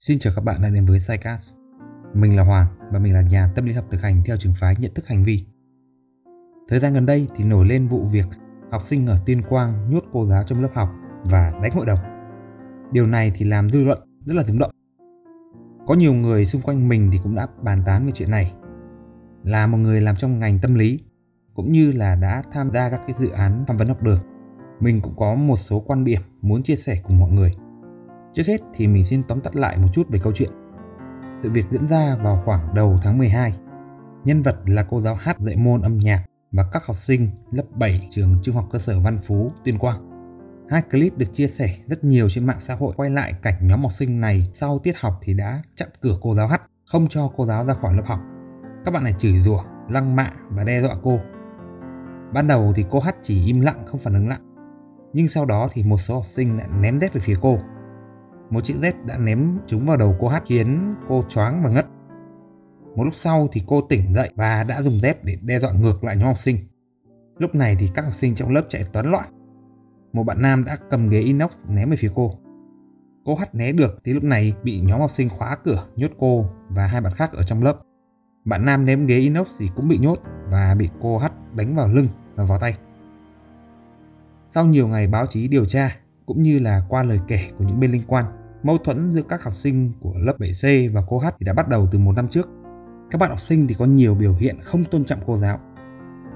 Xin chào các bạn đã đến với Psycast. Mình là Hoàng và mình là nhà tâm lý học thực hành theo trường phái nhận thức hành vi. Thời gian gần đây thì nổi lên vụ việc học sinh ở Tuyên Quang nhốt cô giáo trong lớp học và đánh hội đồng. Điều này thì làm dư luận rất là rúng động. Có nhiều người xung quanh mình thì cũng đã bàn tán về chuyện này. Là một người làm trong ngành tâm lý cũng như là đã tham gia các cái dự án tham vấn học đường, mình cũng có một số quan điểm muốn chia sẻ cùng mọi người Trước hết thì mình xin tóm tắt lại một chút về câu chuyện. Sự việc diễn ra vào khoảng đầu tháng 12. Nhân vật là cô giáo hát dạy môn âm nhạc và các học sinh lớp 7 trường Trung học cơ sở Văn Phú, Tuyên Quang. Hai clip được chia sẻ rất nhiều trên mạng xã hội quay lại cảnh nhóm học sinh này sau tiết học thì đã chặn cửa cô giáo hát, không cho cô giáo ra khỏi lớp học. Các bạn này chửi rủa, lăng mạ và đe dọa cô. Ban đầu thì cô hát chỉ im lặng không phản ứng lại. Nhưng sau đó thì một số học sinh lại ném dép về phía cô một chiếc dép đã ném chúng vào đầu cô Hát khiến cô choáng và ngất. Một lúc sau thì cô tỉnh dậy và đã dùng dép để đe dọa ngược lại nhóm học sinh. Lúc này thì các học sinh trong lớp chạy toán loạn. Một bạn nam đã cầm ghế inox ném về phía cô. Cô Hát né được thì lúc này bị nhóm học sinh khóa cửa nhốt cô và hai bạn khác ở trong lớp. Bạn nam ném ghế inox thì cũng bị nhốt và bị cô Hát đánh vào lưng và vào tay. Sau nhiều ngày báo chí điều tra cũng như là qua lời kể của những bên liên quan, Mâu thuẫn giữa các học sinh của lớp 7C và cô H thì đã bắt đầu từ một năm trước. Các bạn học sinh thì có nhiều biểu hiện không tôn trọng cô giáo.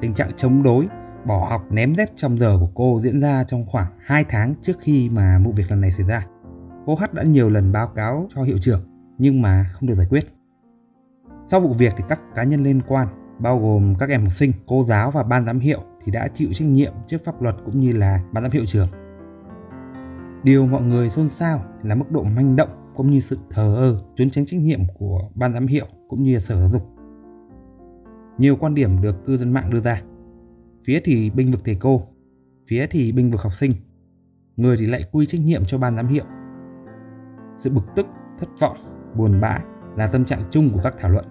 Tình trạng chống đối, bỏ học ném dép trong giờ của cô diễn ra trong khoảng 2 tháng trước khi mà vụ việc lần này xảy ra. Cô H đã nhiều lần báo cáo cho hiệu trưởng nhưng mà không được giải quyết. Sau vụ việc thì các cá nhân liên quan bao gồm các em học sinh, cô giáo và ban giám hiệu thì đã chịu trách nhiệm trước pháp luật cũng như là ban giám hiệu trường Điều mọi người xôn xao là mức độ manh động cũng như sự thờ ơ, trốn tránh trách nhiệm của ban giám hiệu cũng như sở giáo dục. Nhiều quan điểm được cư dân mạng đưa ra. Phía thì binh vực thầy cô, phía thì binh vực học sinh, người thì lại quy trách nhiệm cho ban giám hiệu. Sự bực tức, thất vọng, buồn bã là tâm trạng chung của các thảo luận.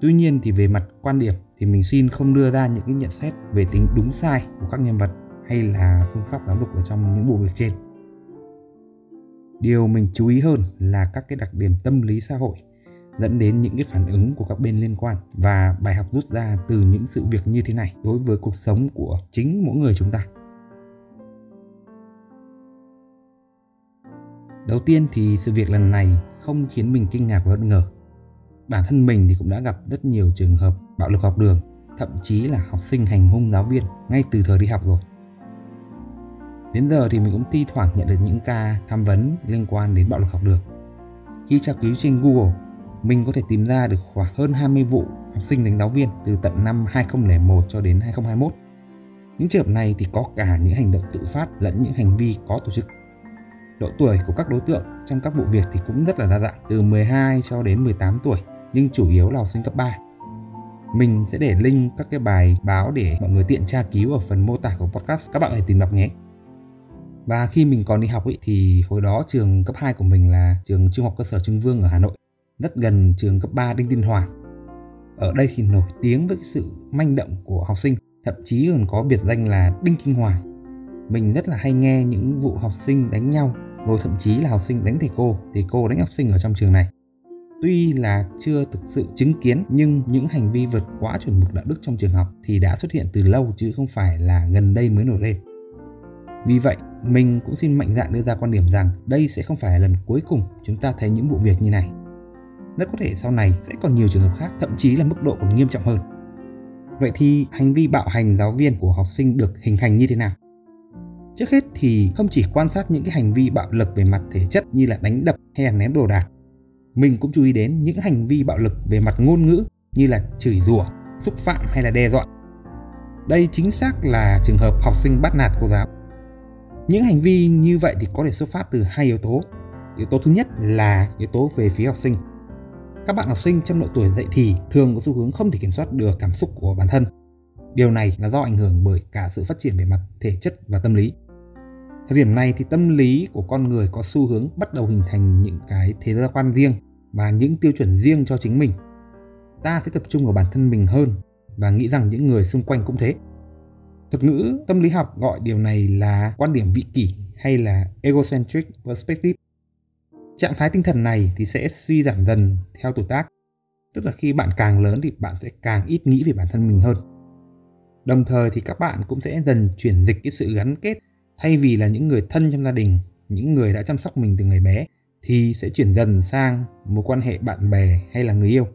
Tuy nhiên thì về mặt quan điểm thì mình xin không đưa ra những cái nhận xét về tính đúng sai của các nhân vật hay là phương pháp giáo dục ở trong những vụ việc trên điều mình chú ý hơn là các cái đặc điểm tâm lý xã hội dẫn đến những cái phản ứng của các bên liên quan và bài học rút ra từ những sự việc như thế này đối với cuộc sống của chính mỗi người chúng ta. Đầu tiên thì sự việc lần này không khiến mình kinh ngạc và bất ngờ. Bản thân mình thì cũng đã gặp rất nhiều trường hợp bạo lực học đường, thậm chí là học sinh hành hung giáo viên ngay từ thời đi học rồi. Đến giờ thì mình cũng thi thoảng nhận được những ca tham vấn liên quan đến bạo lực học đường. Khi tra cứu trên Google, mình có thể tìm ra được khoảng hơn 20 vụ học sinh đánh giáo viên từ tận năm 2001 cho đến 2021. Những trường hợp này thì có cả những hành động tự phát lẫn những hành vi có tổ chức. Độ tuổi của các đối tượng trong các vụ việc thì cũng rất là đa dạng, từ 12 cho đến 18 tuổi, nhưng chủ yếu là học sinh cấp 3. Mình sẽ để link các cái bài báo để mọi người tiện tra cứu ở phần mô tả của podcast. Các bạn hãy tìm đọc nhé. Và khi mình còn đi học ý, thì hồi đó trường cấp 2 của mình là trường Trung học cơ sở Trưng Vương ở Hà Nội, rất gần trường cấp 3 Đinh Tiên Hoàng. Ở đây thì nổi tiếng với sự manh động của học sinh, thậm chí còn có biệt danh là Đinh Kinh Hoàng. Mình rất là hay nghe những vụ học sinh đánh nhau, rồi thậm chí là học sinh đánh thầy cô, thầy cô đánh học sinh ở trong trường này. Tuy là chưa thực sự chứng kiến nhưng những hành vi vượt quá chuẩn mực đạo đức trong trường học thì đã xuất hiện từ lâu chứ không phải là gần đây mới nổi lên. Vì vậy, mình cũng xin mạnh dạn đưa ra quan điểm rằng đây sẽ không phải là lần cuối cùng chúng ta thấy những vụ việc như này. Rất có thể sau này sẽ còn nhiều trường hợp khác, thậm chí là mức độ còn nghiêm trọng hơn. Vậy thì hành vi bạo hành giáo viên của học sinh được hình thành như thế nào? Trước hết thì không chỉ quan sát những cái hành vi bạo lực về mặt thể chất như là đánh đập hay là ném đồ đạc. Mình cũng chú ý đến những hành vi bạo lực về mặt ngôn ngữ như là chửi rủa, xúc phạm hay là đe dọa. Đây chính xác là trường hợp học sinh bắt nạt cô giáo. Những hành vi như vậy thì có thể xuất phát từ hai yếu tố. Yếu tố thứ nhất là yếu tố về phía học sinh. Các bạn học sinh trong độ tuổi dậy thì thường có xu hướng không thể kiểm soát được cảm xúc của bản thân. Điều này là do ảnh hưởng bởi cả sự phát triển về mặt thể chất và tâm lý. Thời điểm này thì tâm lý của con người có xu hướng bắt đầu hình thành những cái thế giới quan riêng và những tiêu chuẩn riêng cho chính mình. Ta sẽ tập trung vào bản thân mình hơn và nghĩ rằng những người xung quanh cũng thế. Thuật ngữ tâm lý học gọi điều này là quan điểm vị kỷ hay là egocentric perspective. Trạng thái tinh thần này thì sẽ suy giảm dần theo tuổi tác. Tức là khi bạn càng lớn thì bạn sẽ càng ít nghĩ về bản thân mình hơn. Đồng thời thì các bạn cũng sẽ dần chuyển dịch cái sự gắn kết thay vì là những người thân trong gia đình, những người đã chăm sóc mình từ ngày bé thì sẽ chuyển dần sang mối quan hệ bạn bè hay là người yêu.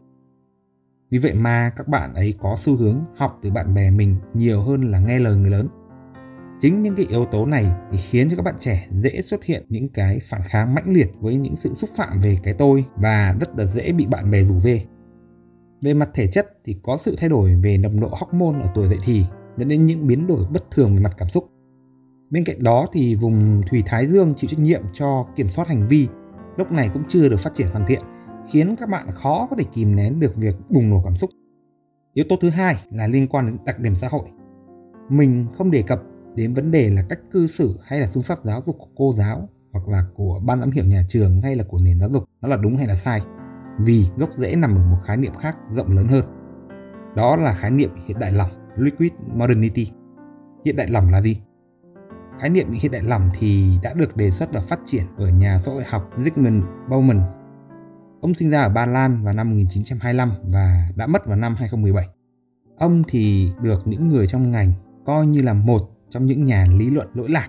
Vì vậy mà các bạn ấy có xu hướng học từ bạn bè mình nhiều hơn là nghe lời người lớn. Chính những cái yếu tố này thì khiến cho các bạn trẻ dễ xuất hiện những cái phản kháng mãnh liệt với những sự xúc phạm về cái tôi và rất là dễ bị bạn bè rủ dê. Về mặt thể chất thì có sự thay đổi về nồng độ hormone ở tuổi dậy thì dẫn đến những biến đổi bất thường về mặt cảm xúc. Bên cạnh đó thì vùng thùy thái dương chịu trách nhiệm cho kiểm soát hành vi lúc này cũng chưa được phát triển hoàn thiện, khiến các bạn khó có thể kìm nén được việc bùng nổ cảm xúc. Yếu tố thứ hai là liên quan đến đặc điểm xã hội. Mình không đề cập đến vấn đề là cách cư xử hay là phương pháp giáo dục của cô giáo hoặc là của ban giám hiệu nhà trường hay là của nền giáo dục. Nó là đúng hay là sai? Vì gốc rễ nằm ở một khái niệm khác rộng lớn hơn. Đó là khái niệm hiện đại lòng, liquid modernity. Hiện đại lòng là gì? Khái niệm hiện đại lòng thì đã được đề xuất và phát triển ở nhà xã hội học Zygmunt Bauman ông sinh ra ở Ba Lan vào năm 1925 và đã mất vào năm 2017 ông thì được những người trong ngành coi như là một trong những nhà lý luận lỗi lạc.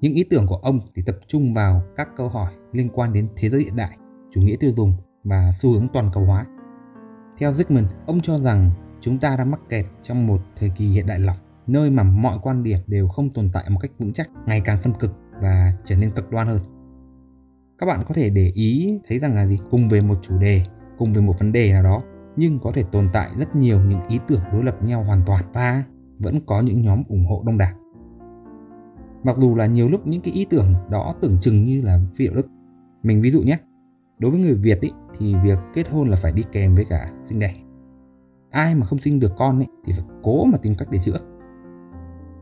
Những ý tưởng của ông thì tập trung vào các câu hỏi liên quan đến thế giới hiện đại, chủ nghĩa tiêu dùng và xu hướng toàn cầu hóa. Theo Zygmunt, ông cho rằng chúng ta đang mắc kẹt trong một thời kỳ hiện đại lỏng, nơi mà mọi quan điểm đều không tồn tại một cách vững chắc, ngày càng phân cực và trở nên cực đoan hơn. Các bạn có thể để ý thấy rằng là gì? Cùng về một chủ đề, cùng về một vấn đề nào đó, nhưng có thể tồn tại rất nhiều những ý tưởng đối lập nhau hoàn toàn và vẫn có những nhóm ủng hộ đông đảo. Mặc dù là nhiều lúc những cái ý tưởng đó tưởng chừng như là phi đạo đức. Mình ví dụ nhé, đối với người Việt ý, thì việc kết hôn là phải đi kèm với cả sinh đẻ. Ai mà không sinh được con ý, thì phải cố mà tìm cách để chữa.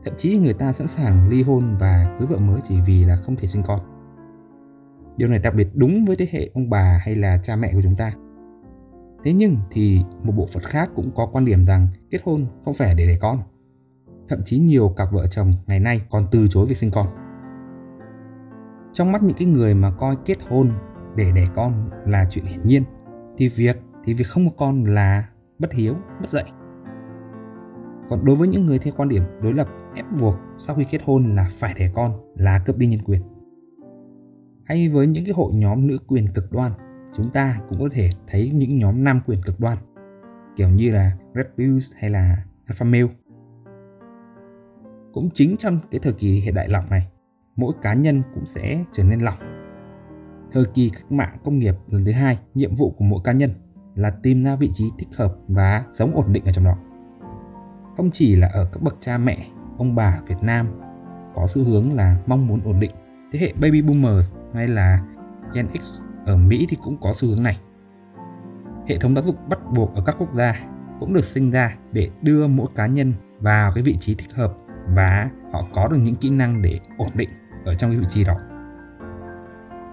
Thậm chí người ta sẵn sàng ly hôn và cưới vợ mới chỉ vì là không thể sinh con. Điều này đặc biệt đúng với thế hệ ông bà hay là cha mẹ của chúng ta. Thế nhưng thì một bộ phận khác cũng có quan điểm rằng kết hôn không phải để đẻ con thậm chí nhiều cặp vợ chồng ngày nay còn từ chối việc sinh con. Trong mắt những cái người mà coi kết hôn để đẻ con là chuyện hiển nhiên thì việc thì việc không có con là bất hiếu, bất dạy. Còn đối với những người theo quan điểm đối lập ép buộc sau khi kết hôn là phải đẻ con là cướp đi nhân quyền. Hay với những cái hội nhóm nữ quyền cực đoan, chúng ta cũng có thể thấy những nhóm nam quyền cực đoan kiểu như là Red Pills hay là Alpha Male. Cũng chính trong cái thời kỳ hiện đại lỏng này mỗi cá nhân cũng sẽ trở nên lỏng. Thời kỳ cách mạng công nghiệp lần thứ hai nhiệm vụ của mỗi cá nhân là tìm ra vị trí thích hợp và sống ổn định ở trong đó. Không chỉ là ở các bậc cha mẹ ông bà Việt Nam có xu hướng là mong muốn ổn định thế hệ baby boomers hay là Gen X ở Mỹ thì cũng có xu hướng này hệ thống giáo dục bắt buộc ở các quốc gia cũng được sinh ra để đưa mỗi cá nhân vào cái vị trí thích hợp và họ có được những kỹ năng để ổn định ở trong cái vị trí đó.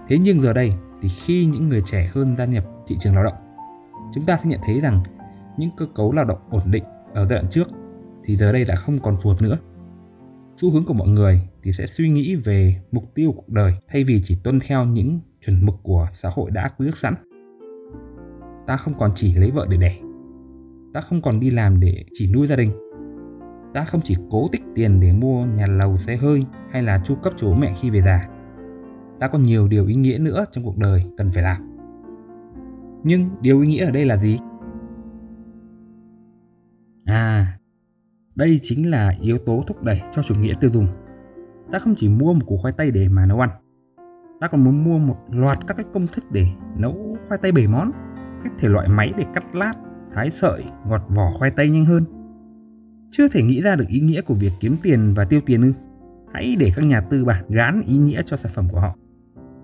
Thế nhưng giờ đây thì khi những người trẻ hơn gia nhập thị trường lao động, chúng ta sẽ nhận thấy rằng những cơ cấu lao động ổn định ở giai đoạn trước thì giờ đây đã không còn phù hợp nữa. Xu hướng của mọi người thì sẽ suy nghĩ về mục tiêu cuộc đời thay vì chỉ tuân theo những chuẩn mực của xã hội đã quy ước sẵn. Ta không còn chỉ lấy vợ để đẻ. Ta không còn đi làm để chỉ nuôi gia đình ta không chỉ cố tích tiền để mua nhà lầu xe hơi hay là chu cấp cho bố mẹ khi về già. Ta còn nhiều điều ý nghĩa nữa trong cuộc đời cần phải làm. Nhưng điều ý nghĩa ở đây là gì? À, đây chính là yếu tố thúc đẩy cho chủ nghĩa tiêu dùng. Ta không chỉ mua một củ khoai tây để mà nấu ăn. Ta còn muốn mua một loạt các cái công thức để nấu khoai tây bảy món, các thể loại máy để cắt lát, thái sợi, gọt vỏ khoai tây nhanh hơn chưa thể nghĩ ra được ý nghĩa của việc kiếm tiền và tiêu tiền ư? Hãy để các nhà tư bản gán ý nghĩa cho sản phẩm của họ.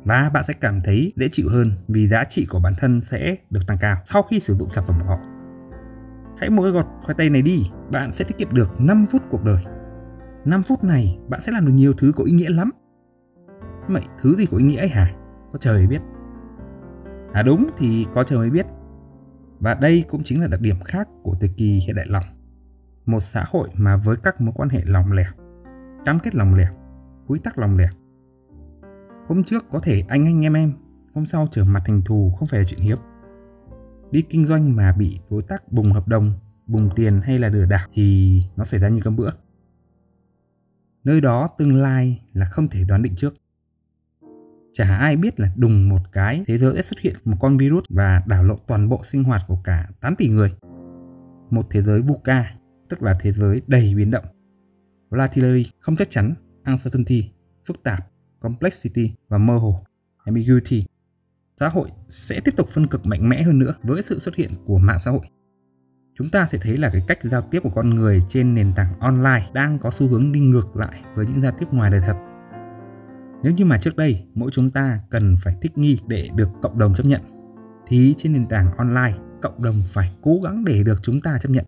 Và bạn sẽ cảm thấy dễ chịu hơn vì giá trị của bản thân sẽ được tăng cao sau khi sử dụng sản phẩm của họ. Hãy mua cái gọt khoai tây này đi, bạn sẽ tiết kiệm được 5 phút cuộc đời. 5 phút này bạn sẽ làm được nhiều thứ có ý nghĩa lắm. Vậy thứ gì có ý nghĩa ấy hả? Có trời biết. À đúng thì có trời mới biết. Và đây cũng chính là đặc điểm khác của thời kỳ hiện đại lòng một xã hội mà với các mối quan hệ lòng lẻo, cam kết lòng lẻo, quy tắc lòng lẻo. Hôm trước có thể anh anh em em, hôm sau trở mặt thành thù không phải là chuyện hiếm. Đi kinh doanh mà bị đối tác bùng hợp đồng, bùng tiền hay là lừa đảo thì nó xảy ra như cơm bữa. Nơi đó tương lai là không thể đoán định trước. Chả ai biết là đùng một cái thế giới sẽ xuất hiện một con virus và đảo lộn toàn bộ sinh hoạt của cả 8 tỷ người. Một thế giới VUCA, tức là thế giới đầy biến động. Volatility, không chắc chắn, uncertainty, phức tạp, complexity và mơ hồ, ambiguity. Xã hội sẽ tiếp tục phân cực mạnh mẽ hơn nữa với sự xuất hiện của mạng xã hội. Chúng ta sẽ thấy là cái cách giao tiếp của con người trên nền tảng online đang có xu hướng đi ngược lại với những giao tiếp ngoài đời thật. Nếu như mà trước đây mỗi chúng ta cần phải thích nghi để được cộng đồng chấp nhận, thì trên nền tảng online cộng đồng phải cố gắng để được chúng ta chấp nhận.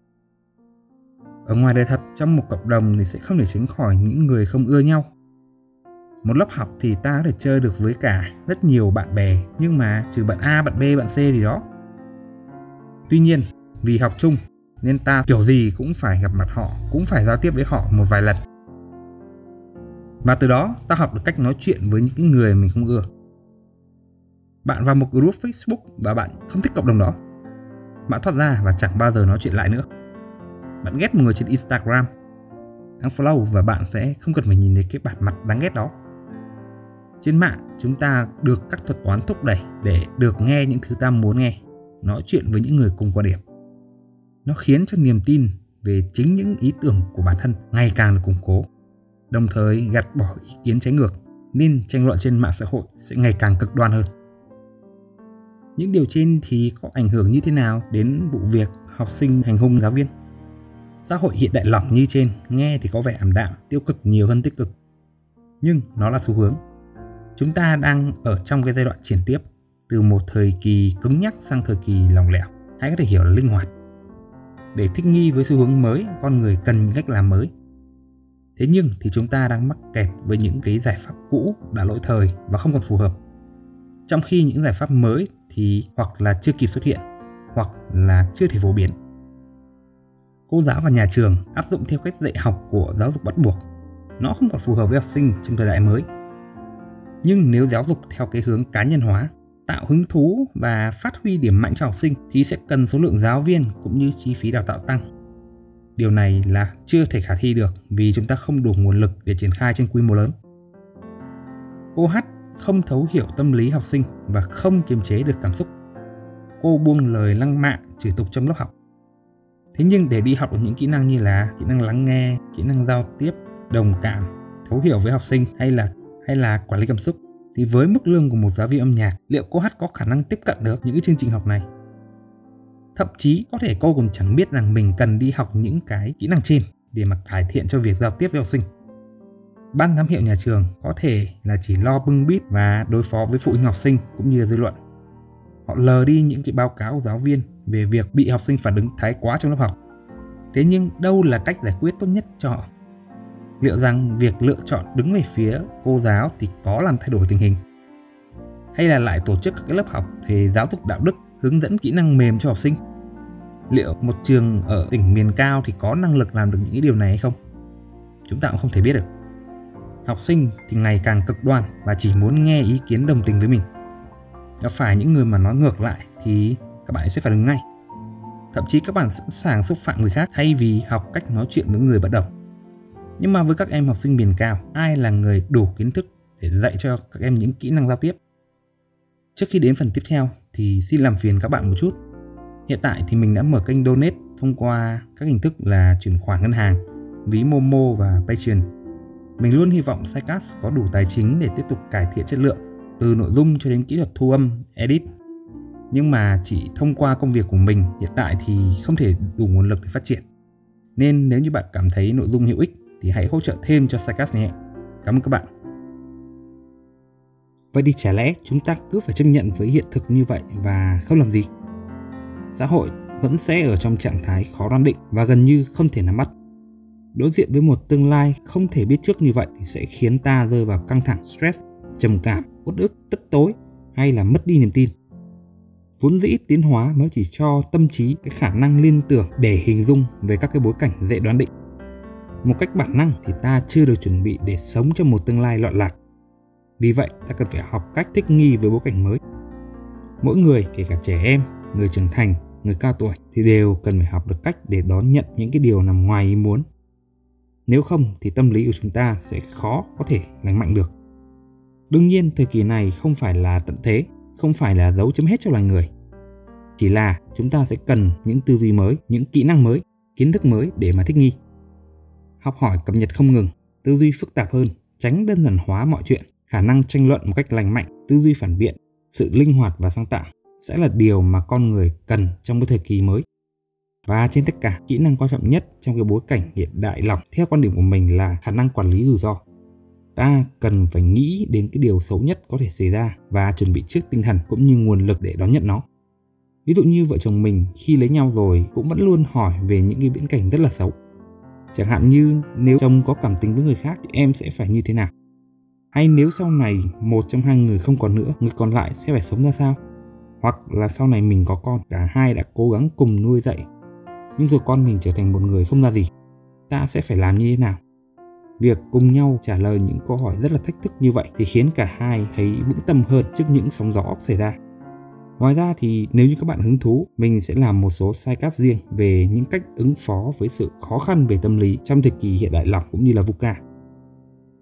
Ở ngoài đời thật, trong một cộng đồng thì sẽ không thể tránh khỏi những người không ưa nhau một lớp học thì ta có thể chơi được với cả rất nhiều bạn bè nhưng mà trừ bạn A, bạn B, bạn C gì đó. Tuy nhiên, vì học chung nên ta kiểu gì cũng phải gặp mặt họ, cũng phải giao tiếp với họ một vài lần. Và từ đó ta học được cách nói chuyện với những người mình không ưa. Bạn vào một group Facebook và bạn không thích cộng đồng đó. Bạn thoát ra và chẳng bao giờ nói chuyện lại nữa. Bạn ghét một người trên Instagram unfollow và bạn sẽ không cần phải nhìn thấy cái bản mặt đáng ghét đó. Trên mạng, chúng ta được các thuật toán thúc đẩy để được nghe những thứ ta muốn nghe, nói chuyện với những người cùng quan điểm. Nó khiến cho niềm tin về chính những ý tưởng của bản thân ngày càng được củng cố, đồng thời gạt bỏ ý kiến trái ngược, nên tranh luận trên mạng xã hội sẽ ngày càng cực đoan hơn. Những điều trên thì có ảnh hưởng như thế nào đến vụ việc học sinh hành hung giáo viên? Xã hội hiện đại lỏng như trên nghe thì có vẻ ảm đạm, tiêu cực nhiều hơn tích cực. Nhưng nó là xu hướng chúng ta đang ở trong cái giai đoạn chuyển tiếp từ một thời kỳ cứng nhắc sang thời kỳ lỏng lẻo hay có thể hiểu là linh hoạt để thích nghi với xu hướng mới con người cần những cách làm mới. Thế nhưng thì chúng ta đang mắc kẹt với những cái giải pháp cũ đã lỗi thời và không còn phù hợp. Trong khi những giải pháp mới thì hoặc là chưa kịp xuất hiện hoặc là chưa thể phổ biến. Cô giáo và nhà trường áp dụng theo cách dạy học của giáo dục bắt buộc. Nó không còn phù hợp với học sinh trong thời đại mới. Nhưng nếu giáo dục theo cái hướng cá nhân hóa, tạo hứng thú và phát huy điểm mạnh cho học sinh thì sẽ cần số lượng giáo viên cũng như chi phí đào tạo tăng. Điều này là chưa thể khả thi được vì chúng ta không đủ nguồn lực để triển khai trên quy mô lớn. Cô H không thấu hiểu tâm lý học sinh và không kiềm chế được cảm xúc. Cô buông lời lăng mạ chửi tục trong lớp học. Thế nhưng để đi học được những kỹ năng như là kỹ năng lắng nghe, kỹ năng giao tiếp, đồng cảm, thấu hiểu với học sinh hay là hay là quản lý cảm xúc thì với mức lương của một giáo viên âm nhạc, liệu cô hát có khả năng tiếp cận được những cái chương trình học này? Thậm chí có thể cô còn chẳng biết rằng mình cần đi học những cái kỹ năng trên để mà cải thiện cho việc giao tiếp với học sinh. Ban giám hiệu nhà trường có thể là chỉ lo bưng bít và đối phó với phụ huynh học sinh cũng như dư luận. Họ lờ đi những cái báo cáo của giáo viên về việc bị học sinh phản ứng thái quá trong lớp học. Thế nhưng đâu là cách giải quyết tốt nhất cho họ? Liệu rằng việc lựa chọn đứng về phía cô giáo thì có làm thay đổi tình hình? Hay là lại tổ chức các lớp học về giáo dục đạo đức, hướng dẫn kỹ năng mềm cho học sinh? Liệu một trường ở tỉnh miền cao thì có năng lực làm được những điều này hay không? Chúng ta cũng không thể biết được. Học sinh thì ngày càng cực đoan và chỉ muốn nghe ý kiến đồng tình với mình. Gặp phải những người mà nói ngược lại thì các bạn sẽ phản ứng ngay. Thậm chí các bạn sẵn sàng xúc phạm người khác thay vì học cách nói chuyện với người bất đồng nhưng mà với các em học sinh miền cao, ai là người đủ kiến thức để dạy cho các em những kỹ năng giao tiếp? Trước khi đến phần tiếp theo thì xin làm phiền các bạn một chút. Hiện tại thì mình đã mở kênh Donate thông qua các hình thức là chuyển khoản ngân hàng, ví Momo và Patreon. Mình luôn hy vọng Sidecast có đủ tài chính để tiếp tục cải thiện chất lượng từ nội dung cho đến kỹ thuật thu âm, edit. Nhưng mà chỉ thông qua công việc của mình hiện tại thì không thể đủ nguồn lực để phát triển. Nên nếu như bạn cảm thấy nội dung hữu ích thì hãy hỗ trợ thêm cho Sidecast nhé. Cảm ơn các bạn. Vậy thì chả lẽ chúng ta cứ phải chấp nhận với hiện thực như vậy và không làm gì? Xã hội vẫn sẽ ở trong trạng thái khó đoán định và gần như không thể nắm bắt. Đối diện với một tương lai không thể biết trước như vậy thì sẽ khiến ta rơi vào căng thẳng, stress, trầm cảm, uất ức, tức tối hay là mất đi niềm tin. Vốn dĩ tiến hóa mới chỉ cho tâm trí cái khả năng liên tưởng để hình dung về các cái bối cảnh dễ đoán định một cách bản năng thì ta chưa được chuẩn bị để sống trong một tương lai loạn lạc vì vậy ta cần phải học cách thích nghi với bối cảnh mới Mỗi người, kể cả trẻ em, người trưởng thành, người cao tuổi thì đều cần phải học được cách để đón nhận những cái điều nằm ngoài ý muốn. Nếu không thì tâm lý của chúng ta sẽ khó có thể lành mạnh được. Đương nhiên thời kỳ này không phải là tận thế, không phải là dấu chấm hết cho loài người. Chỉ là chúng ta sẽ cần những tư duy mới, những kỹ năng mới, kiến thức mới để mà thích nghi. Học hỏi cập nhật không ngừng, tư duy phức tạp hơn, tránh đơn giản hóa mọi chuyện, khả năng tranh luận một cách lành mạnh, tư duy phản biện, sự linh hoạt và sáng tạo sẽ là điều mà con người cần trong cái thời kỳ mới. Và trên tất cả, kỹ năng quan trọng nhất trong cái bối cảnh hiện đại lỏng theo quan điểm của mình là khả năng quản lý rủi ro. Ta cần phải nghĩ đến cái điều xấu nhất có thể xảy ra và chuẩn bị trước tinh thần cũng như nguồn lực để đón nhận nó. Ví dụ như vợ chồng mình khi lấy nhau rồi cũng vẫn luôn hỏi về những cái viễn cảnh rất là xấu. Chẳng hạn như nếu chồng có cảm tình với người khác thì em sẽ phải như thế nào? Hay nếu sau này một trong hai người không còn nữa, người còn lại sẽ phải sống ra sao? Hoặc là sau này mình có con, cả hai đã cố gắng cùng nuôi dạy. Nhưng rồi con mình trở thành một người không ra gì. Ta sẽ phải làm như thế nào? Việc cùng nhau trả lời những câu hỏi rất là thách thức như vậy thì khiến cả hai thấy vững tâm hơn trước những sóng gió xảy ra. Ngoài ra thì nếu như các bạn hứng thú, mình sẽ làm một số sidecast riêng về những cách ứng phó với sự khó khăn về tâm lý trong thời kỳ hiện đại lỏng cũng như là VUCA.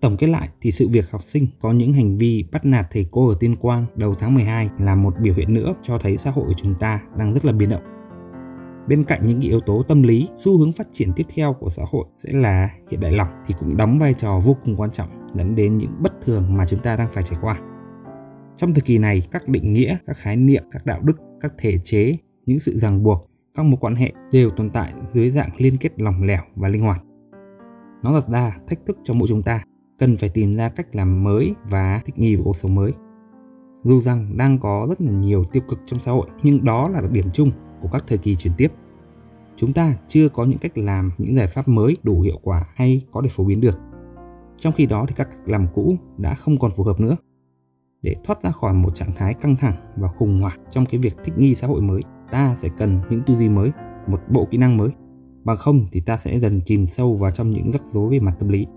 Tổng kết lại thì sự việc học sinh có những hành vi bắt nạt thầy cô ở Tuyên Quang đầu tháng 12 là một biểu hiện nữa cho thấy xã hội của chúng ta đang rất là biến động. Bên cạnh những yếu tố tâm lý, xu hướng phát triển tiếp theo của xã hội sẽ là hiện đại lỏng thì cũng đóng vai trò vô cùng quan trọng dẫn đến những bất thường mà chúng ta đang phải trải qua. Trong thời kỳ này, các định nghĩa, các khái niệm, các đạo đức, các thể chế, những sự ràng buộc, các mối quan hệ đều tồn tại dưới dạng liên kết lỏng lẻo và linh hoạt. Nó đặt ra thách thức cho mỗi chúng ta cần phải tìm ra cách làm mới và thích nghi với cuộc sống mới. Dù rằng đang có rất là nhiều tiêu cực trong xã hội, nhưng đó là đặc điểm chung của các thời kỳ chuyển tiếp. Chúng ta chưa có những cách làm, những giải pháp mới đủ hiệu quả hay có thể phổ biến được. Trong khi đó thì các cách làm cũ đã không còn phù hợp nữa. Để thoát ra khỏi một trạng thái căng thẳng và khủng hoảng trong cái việc thích nghi xã hội mới, ta sẽ cần những tư duy mới, một bộ kỹ năng mới. Bằng không thì ta sẽ dần chìm sâu vào trong những rắc rối về mặt tâm lý.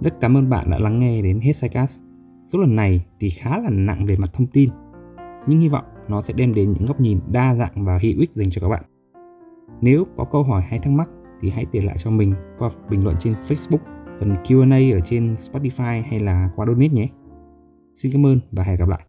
Rất cảm ơn bạn đã lắng nghe đến hết Sidecast. Số lần này thì khá là nặng về mặt thông tin, nhưng hy vọng nó sẽ đem đến những góc nhìn đa dạng và hữu ích dành cho các bạn. Nếu có câu hỏi hay thắc mắc thì hãy để lại cho mình qua bình luận trên Facebook, phần Q&A ở trên Spotify hay là qua donate nhé. Xin cảm ơn và hẹn gặp lại.